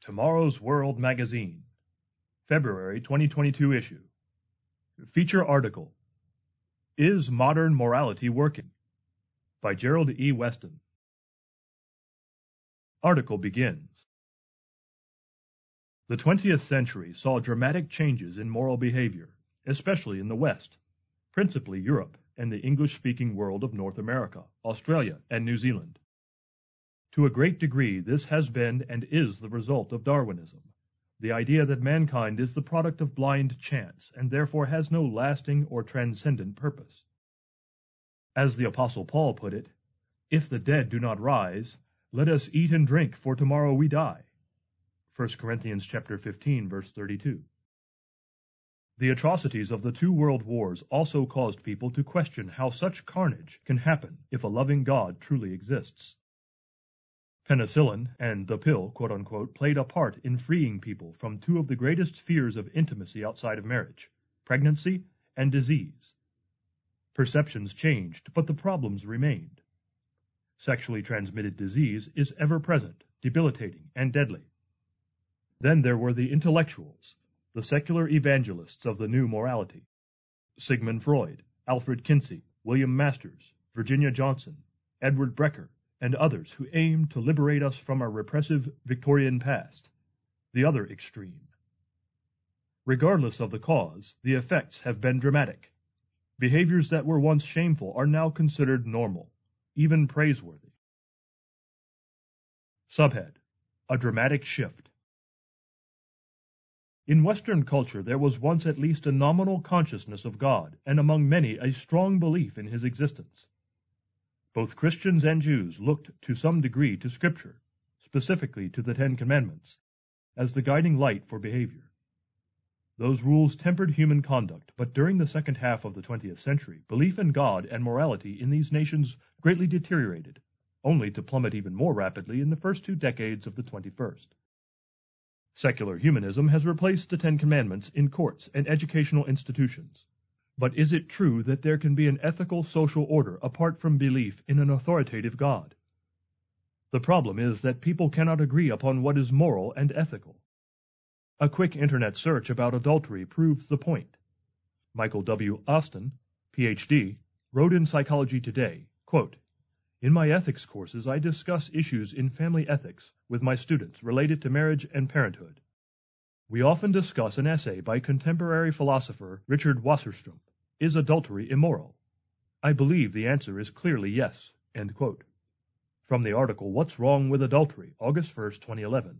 Tomorrow's World Magazine, February 2022 issue. Feature article Is Modern Morality Working? by Gerald E. Weston. Article begins. The 20th century saw dramatic changes in moral behavior, especially in the West, principally Europe and the English-speaking world of North America, Australia, and New Zealand. To a great degree, this has been and is the result of Darwinism, the idea that mankind is the product of blind chance and therefore has no lasting or transcendent purpose. As the Apostle Paul put it, if the dead do not rise, let us eat and drink, for tomorrow we die. 1 Corinthians chapter 15, verse 32. The atrocities of the two world wars also caused people to question how such carnage can happen if a loving God truly exists. Penicillin and the pill, quote unquote, played a part in freeing people from two of the greatest fears of intimacy outside of marriage pregnancy and disease. Perceptions changed, but the problems remained. Sexually transmitted disease is ever present, debilitating, and deadly. Then there were the intellectuals, the secular evangelists of the new morality. Sigmund Freud, Alfred Kinsey, William Masters, Virginia Johnson, Edward Brecher, and others who aim to liberate us from our repressive Victorian past, the other extreme. Regardless of the cause, the effects have been dramatic. Behaviors that were once shameful are now considered normal, even praiseworthy. Subhead A Dramatic Shift In Western culture there was once at least a nominal consciousness of God, and among many a strong belief in his existence. Both Christians and Jews looked to some degree to Scripture, specifically to the Ten Commandments, as the guiding light for behavior. Those rules tempered human conduct, but during the second half of the 20th century, belief in God and morality in these nations greatly deteriorated, only to plummet even more rapidly in the first two decades of the 21st. Secular humanism has replaced the Ten Commandments in courts and educational institutions. But is it true that there can be an ethical social order apart from belief in an authoritative God? The problem is that people cannot agree upon what is moral and ethical. A quick internet search about adultery proves the point. Michael W. Austin, PhD, wrote in Psychology Today, quote, In my ethics courses, I discuss issues in family ethics with my students related to marriage and parenthood. We often discuss an essay by contemporary philosopher Richard Wasserstrom, Is Adultery Immoral? I believe the answer is clearly yes. From the article What's Wrong with Adultery, August 1, 2011.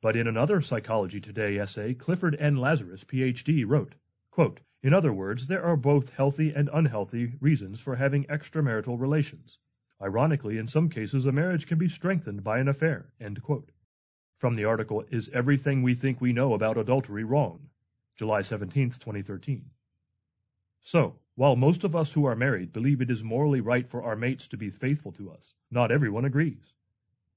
But in another Psychology Today essay, Clifford N. Lazarus, Ph.D., wrote, quote, In other words, there are both healthy and unhealthy reasons for having extramarital relations. Ironically, in some cases, a marriage can be strengthened by an affair. From the article, Is Everything We Think We Know About Adultery Wrong? July 17, 2013. So, while most of us who are married believe it is morally right for our mates to be faithful to us, not everyone agrees.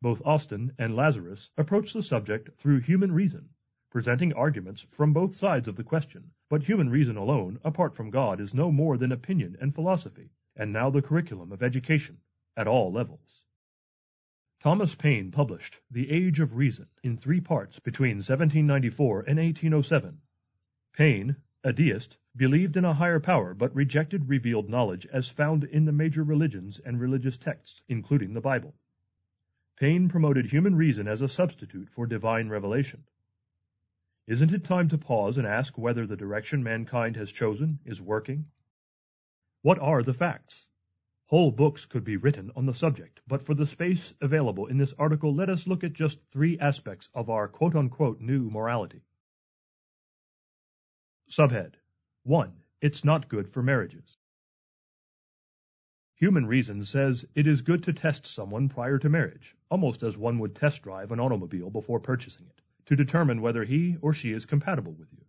Both Austin and Lazarus approach the subject through human reason, presenting arguments from both sides of the question, but human reason alone, apart from God, is no more than opinion and philosophy, and now the curriculum of education, at all levels. Thomas Paine published The Age of Reason in three parts between 1794 and 1807. Paine, a deist, believed in a higher power but rejected revealed knowledge as found in the major religions and religious texts, including the Bible. Paine promoted human reason as a substitute for divine revelation. Isn't it time to pause and ask whether the direction mankind has chosen is working? What are the facts? Whole books could be written on the subject, but for the space available in this article, let us look at just three aspects of our quote unquote new morality. Subhead 1. It's not good for marriages. Human reason says it is good to test someone prior to marriage, almost as one would test drive an automobile before purchasing it, to determine whether he or she is compatible with you.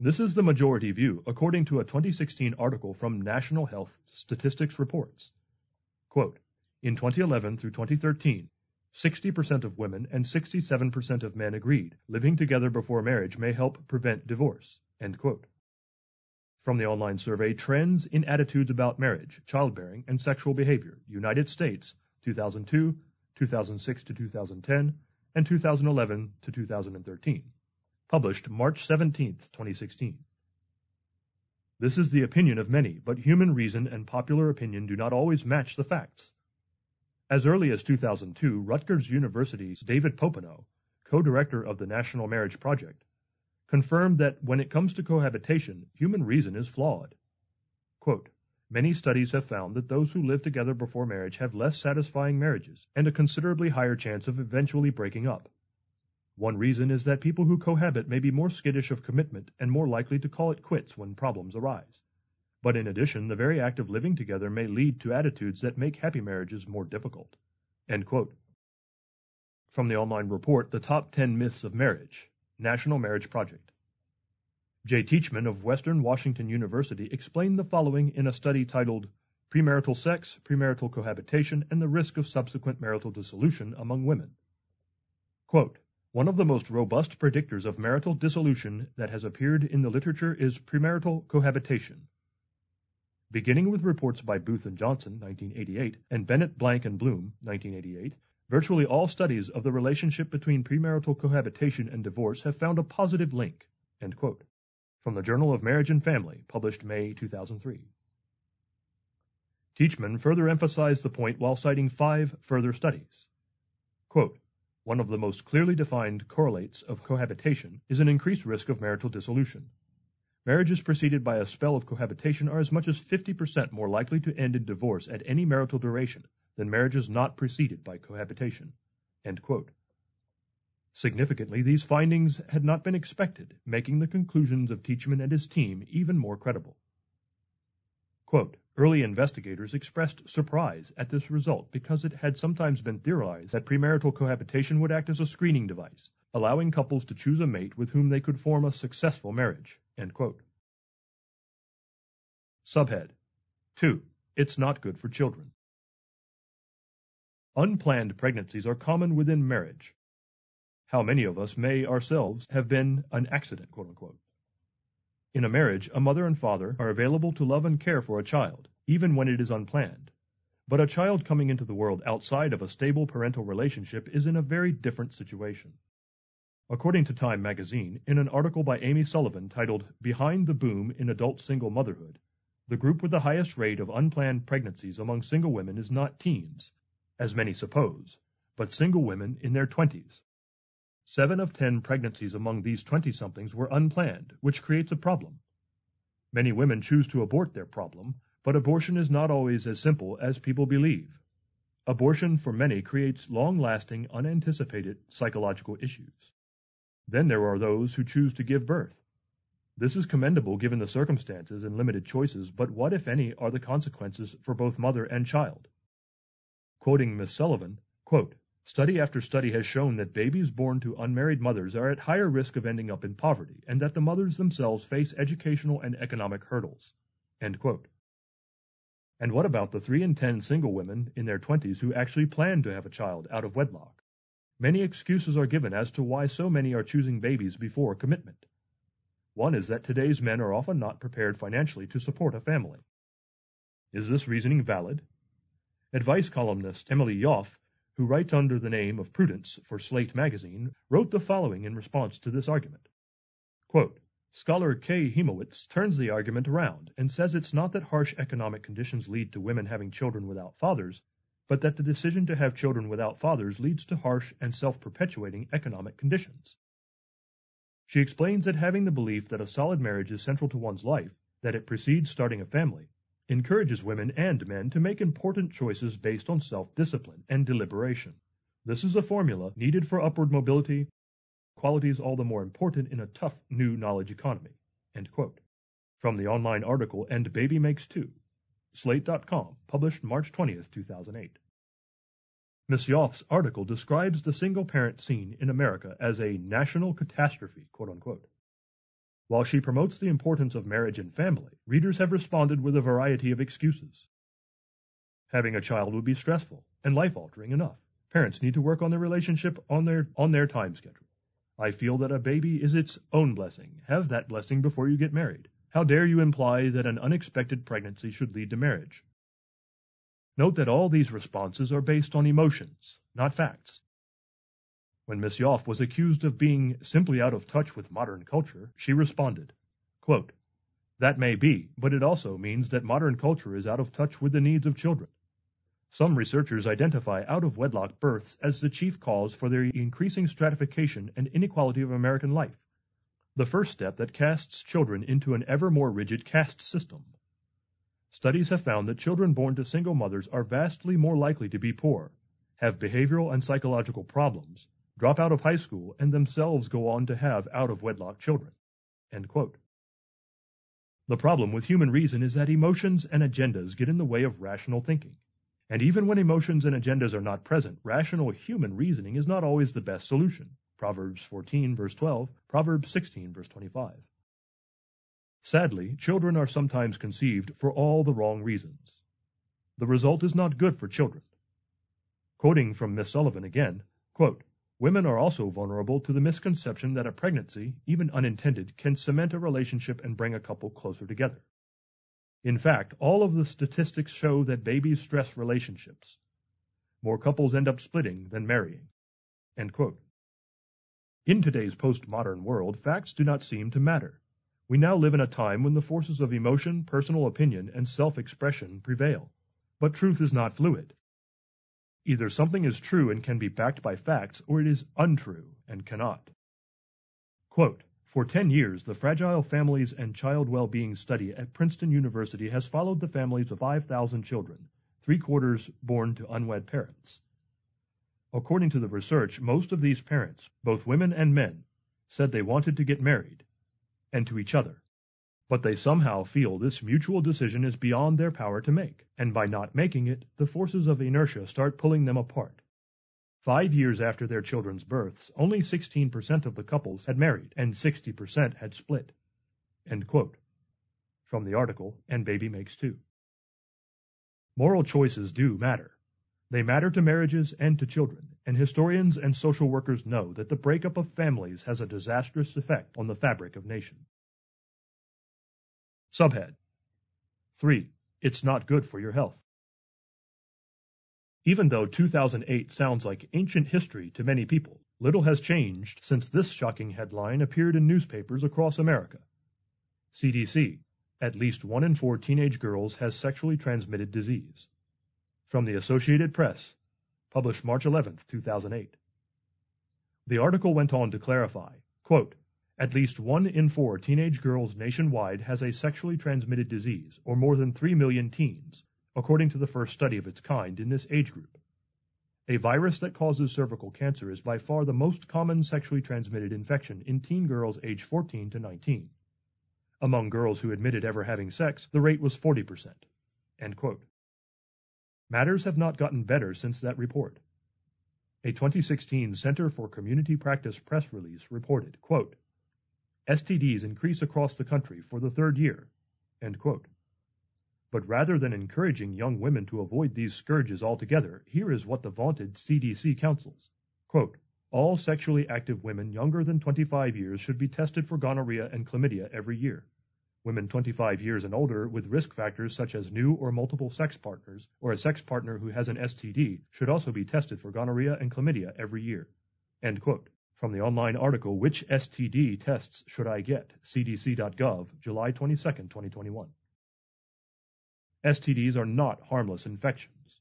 This is the majority view, according to a 2016 article from National Health Statistics Reports. Quote, in 2011 through 2013, 60% of women and 67% of men agreed living together before marriage may help prevent divorce. From the online survey Trends in Attitudes About Marriage, Childbearing, and Sexual Behavior, United States, 2002, 2006 to 2010, and 2011 to 2013. Published March 17, 2016. This is the opinion of many, but human reason and popular opinion do not always match the facts. As early as 2002, Rutgers University's David Popenoe, co-director of the National Marriage Project, confirmed that when it comes to cohabitation, human reason is flawed. Quote, Many studies have found that those who live together before marriage have less satisfying marriages and a considerably higher chance of eventually breaking up. One reason is that people who cohabit may be more skittish of commitment and more likely to call it quits when problems arise. But in addition, the very act of living together may lead to attitudes that make happy marriages more difficult. From the online report, The Top 10 Myths of Marriage, National Marriage Project. Jay Teachman of Western Washington University explained the following in a study titled Premarital Sex, Premarital Cohabitation, and the Risk of Subsequent Marital Dissolution Among Women. Quote, one of the most robust predictors of marital dissolution that has appeared in the literature is premarital cohabitation. Beginning with reports by Booth and Johnson, 1988, and Bennett, Blank, and Bloom, 1988, virtually all studies of the relationship between premarital cohabitation and divorce have found a positive link. From the Journal of Marriage and Family, published May 2003. Teachman further emphasized the point while citing five further studies. Quote, one of the most clearly defined correlates of cohabitation is an increased risk of marital dissolution. Marriages preceded by a spell of cohabitation are as much as 50% more likely to end in divorce at any marital duration than marriages not preceded by cohabitation. Significantly, these findings had not been expected, making the conclusions of Teachman and his team even more credible. Quote, Early investigators expressed surprise at this result because it had sometimes been theorized that premarital cohabitation would act as a screening device, allowing couples to choose a mate with whom they could form a successful marriage. Subhead 2. It's not good for children. Unplanned pregnancies are common within marriage. How many of us may ourselves have been an accident, quote unquote. In a marriage, a mother and father are available to love and care for a child, even when it is unplanned. But a child coming into the world outside of a stable parental relationship is in a very different situation. According to Time magazine, in an article by Amy Sullivan titled Behind the Boom in Adult Single Motherhood, the group with the highest rate of unplanned pregnancies among single women is not teens, as many suppose, but single women in their twenties. Seven of ten pregnancies among these 20-somethings were unplanned, which creates a problem. Many women choose to abort their problem, but abortion is not always as simple as people believe. Abortion for many creates long-lasting, unanticipated psychological issues. Then there are those who choose to give birth. This is commendable given the circumstances and limited choices, but what, if any, are the consequences for both mother and child? Quoting Miss Sullivan, quote, Study after study has shown that babies born to unmarried mothers are at higher risk of ending up in poverty, and that the mothers themselves face educational and economic hurdles. End quote. And what about the 3 in 10 single women in their 20s who actually plan to have a child out of wedlock? Many excuses are given as to why so many are choosing babies before commitment. One is that today's men are often not prepared financially to support a family. Is this reasoning valid? Advice columnist Emily Yoffe who writes under the name of Prudence for Slate magazine, wrote the following in response to this argument. Quote, Scholar Kay Hymowitz turns the argument around and says it's not that harsh economic conditions lead to women having children without fathers, but that the decision to have children without fathers leads to harsh and self-perpetuating economic conditions. She explains that having the belief that a solid marriage is central to one's life, that it precedes starting a family, encourages women and men to make important choices based on self-discipline and deliberation. This is a formula needed for upward mobility, qualities all the more important in a tough new knowledge economy. From the online article And Baby Makes Two, Slate.com, published March 20, 2008. Ms. Yoffe's article describes the single-parent scene in America as a national catastrophe, quote unquote. While she promotes the importance of marriage and family, readers have responded with a variety of excuses. Having a child would be stressful and life-altering enough. Parents need to work on their relationship on their on their time schedule. I feel that a baby is its own blessing. Have that blessing before you get married. How dare you imply that an unexpected pregnancy should lead to marriage? Note that all these responses are based on emotions, not facts. When Miss Yoffe was accused of being simply out of touch with modern culture, she responded, quote, That may be, but it also means that modern culture is out of touch with the needs of children. Some researchers identify out of wedlock births as the chief cause for the increasing stratification and inequality of American life, the first step that casts children into an ever more rigid caste system. Studies have found that children born to single mothers are vastly more likely to be poor, have behavioral and psychological problems, drop out of high school, and themselves go on to have out of wedlock children. The problem with human reason is that emotions and agendas get in the way of rational thinking. And even when emotions and agendas are not present, rational human reasoning is not always the best solution. Proverbs 14 verse 12, Proverbs 16 verse 25. Sadly, children are sometimes conceived for all the wrong reasons. The result is not good for children. Quoting from Miss Sullivan again, quote, Women are also vulnerable to the misconception that a pregnancy, even unintended, can cement a relationship and bring a couple closer together. In fact, all of the statistics show that babies stress relationships. More couples end up splitting than marrying. In today's postmodern world, facts do not seem to matter. We now live in a time when the forces of emotion, personal opinion, and self-expression prevail. But truth is not fluid. Either something is true and can be backed by facts, or it is untrue and cannot. Quote, for 10 years, the Fragile Families and Child Well-Being Study at Princeton University has followed the families of 5,000 children, three quarters born to unwed parents. According to the research, most of these parents, both women and men, said they wanted to get married, and to each other. But they somehow feel this mutual decision is beyond their power to make, and by not making it, the forces of inertia start pulling them apart. Five years after their children's births, only 16% of the couples had married and 60% had split. From the article, And Baby Makes Two. Moral choices do matter. They matter to marriages and to children, and historians and social workers know that the breakup of families has a disastrous effect on the fabric of nations. Subhead 3. It's not good for your health. Even though 2008 sounds like ancient history to many people, little has changed since this shocking headline appeared in newspapers across America. CDC. At least one in four teenage girls has sexually transmitted disease. From the Associated Press, published March 11, 2008. The article went on to clarify, quote, at least one in four teenage girls nationwide has a sexually transmitted disease, or more than 3 million teens, according to the first study of its kind in this age group. A virus that causes cervical cancer is by far the most common sexually transmitted infection in teen girls aged 14 to 19. Among girls who admitted ever having sex, the rate was 40%. Matters have not gotten better since that report. A 2016 Center for Community Practice press release reported, quote, STDs increase across the country for the third year. But rather than encouraging young women to avoid these scourges altogether, here is what the vaunted CDC counsels. Quote, all sexually active women younger than 25 years should be tested for gonorrhea and chlamydia every year. Women 25 years and older with risk factors such as new or multiple sex partners or a sex partner who has an STD should also be tested for gonorrhea and chlamydia every year. End quote. From the online article Which STD Tests Should I Get? cdc.gov, July 22, 2021. STDs are not harmless infections.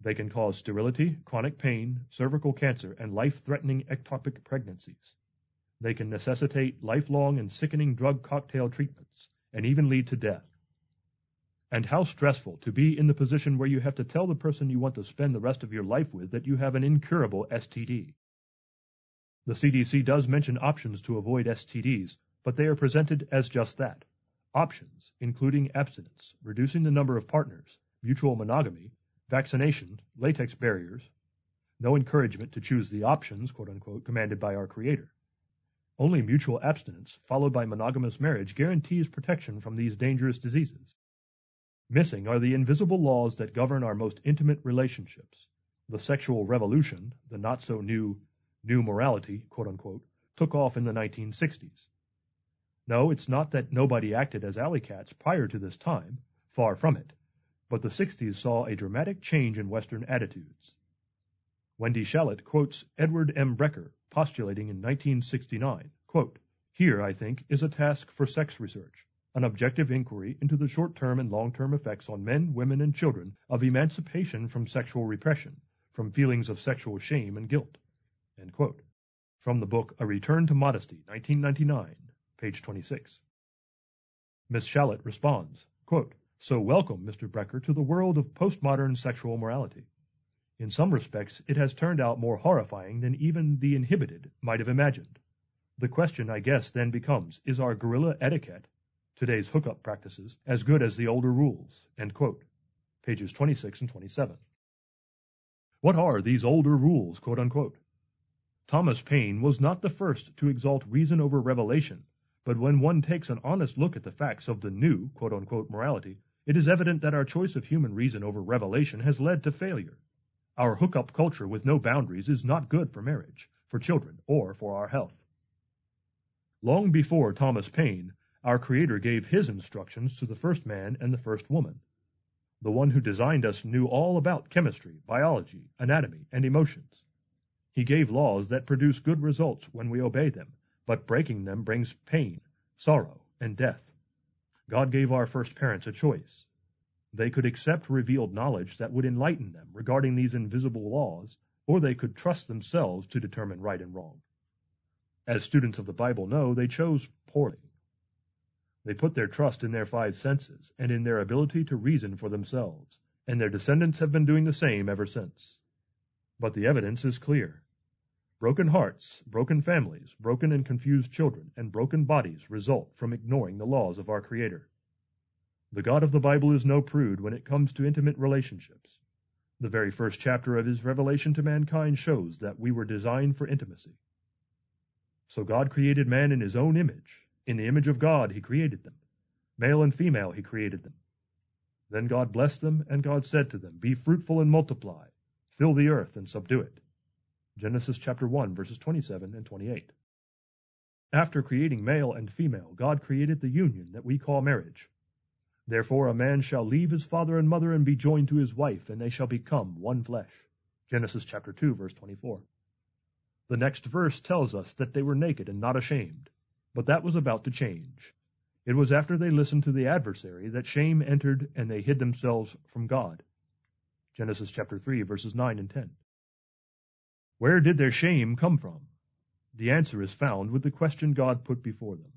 They can cause sterility, chronic pain, cervical cancer, and life-threatening ectopic pregnancies. They can necessitate lifelong and sickening drug cocktail treatments, and even lead to death. And how stressful to be in the position where you have to tell the person you want to spend the rest of your life with that you have an incurable STD. The CDC does mention options to avoid STDs, but they are presented as just that options, including abstinence, reducing the number of partners, mutual monogamy, vaccination, latex barriers, no encouragement to choose the options, quote unquote, commanded by our Creator. Only mutual abstinence, followed by monogamous marriage, guarantees protection from these dangerous diseases. Missing are the invisible laws that govern our most intimate relationships. The sexual revolution, the not so new new morality, quote unquote, took off in the 1960s. No, it's not that nobody acted as alley cats prior to this time, far from it, but the 60s saw a dramatic change in Western attitudes. Wendy Shalit quotes Edward M. Brecher, postulating in 1969, quote, Here, I think, is a task for sex research, an objective inquiry into the short-term and long-term effects on men, women, and children of emancipation from sexual repression, from feelings of sexual shame and guilt. From the book A Return to Modesty, 1999, page 26. Miss Shalit responds, quote, So welcome, Mr. Brecher, to the world of postmodern sexual morality. In some respects, it has turned out more horrifying than even the inhibited might have imagined. The question, I guess, then becomes, is our guerrilla etiquette, today's hookup practices, as good as the older rules? Pages 26 and 27. What are these older rules, quote unquote? Thomas Paine was not the first to exalt reason over revelation, but when one takes an honest look at the facts of the new, morality, it is evident that our choice of human reason over revelation has led to failure. Our hookup culture with no boundaries is not good for marriage, for children, or for our health. Long before Thomas Paine, our Creator gave his instructions to the first man and the first woman. The one who designed us knew all about chemistry, biology, anatomy, and emotions. He gave laws that produce good results when we obey them, but breaking them brings pain, sorrow, and death. God gave our first parents a choice. They could accept revealed knowledge that would enlighten them regarding these invisible laws, or they could trust themselves to determine right and wrong. As students of the Bible know, they chose poorly. They put their trust in their five senses and in their ability to reason for themselves, and their descendants have been doing the same ever since. But the evidence is clear. Broken hearts, broken families, broken and confused children, and broken bodies result from ignoring the laws of our Creator. The God of the Bible is no prude when it comes to intimate relationships. The very first chapter of his revelation to mankind shows that we were designed for intimacy. So God created man in his own image. In the image of God he created them. Male and female he created them. Then God blessed them, and God said to them, Be fruitful and multiply, fill the earth and subdue it. Genesis chapter 1, verses 27 and 28. After creating male and female, God created the union that we call marriage. Therefore a man shall leave his father and mother and be joined to his wife, and they shall become one flesh. Genesis chapter 2, verse 24. The next verse tells us that they were naked and not ashamed, but that was about to change. It was after they listened to the adversary that shame entered and they hid themselves from God. Genesis chapter 3, verses 9 and 10. Where did their shame come from? The answer is found with the question God put before them.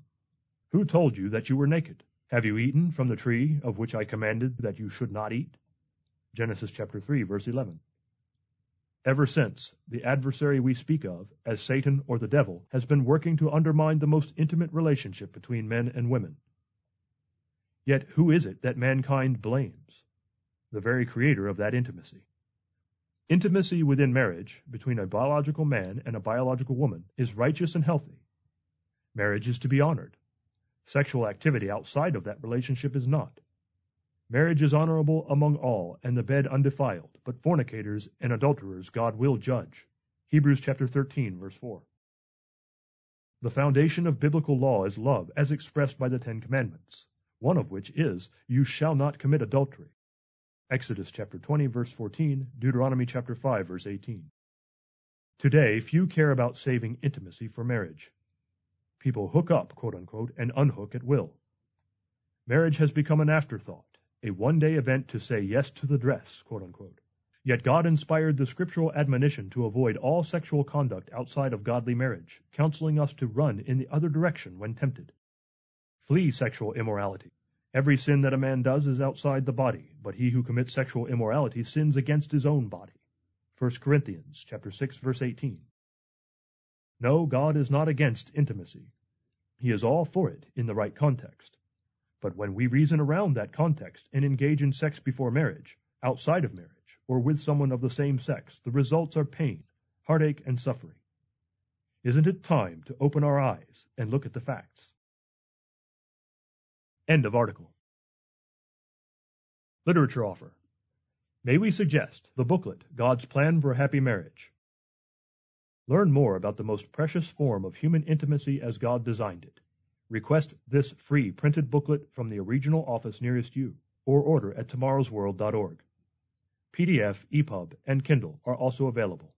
Who told you that you were naked? Have you eaten from the tree of which I commanded that you should not eat? Genesis chapter 3 verse 11. Ever since, the adversary we speak of, as Satan or the devil, has been working to undermine the most intimate relationship between men and women. Yet who is it that mankind blames? The very creator of that intimacy. Intimacy within marriage, between a biological man and a biological woman, is righteous and healthy. Marriage is to be honored. Sexual activity outside of that relationship is not. Marriage is honorable among all, and the bed undefiled, but fornicators and adulterers God will judge. Hebrews chapter 13, verse 4. The foundation of biblical law is love, as expressed by the Ten Commandments, one of which is, You shall not commit adultery. Exodus chapter 20, verse 14, Deuteronomy chapter 5, verse 18. Today, few care about saving intimacy for marriage. People hook up, quote unquote, and unhook at will. Marriage has become an afterthought, a one day event to say yes to the dress, quote unquote. Yet God inspired the scriptural admonition to avoid all sexual conduct outside of godly marriage, counseling us to run in the other direction when tempted. Flee sexual immorality. Every sin that a man does is outside the body, but he who commits sexual immorality sins against his own body. 1 Corinthians chapter 6 verse 18. No, God is not against intimacy. He is all for it in the right context. But when we reason around that context and engage in sex before marriage, outside of marriage, or with someone of the same sex, the results are pain, heartache, and suffering. Isn't it time to open our eyes and look at the facts? End of article. Literature offer. May we suggest the booklet, God's Plan for Happy Marriage? Learn more about the most precious form of human intimacy as God designed it. Request this free printed booklet from the regional office nearest you, or order at tomorrowsworld.org. PDF, EPUB, and Kindle are also available.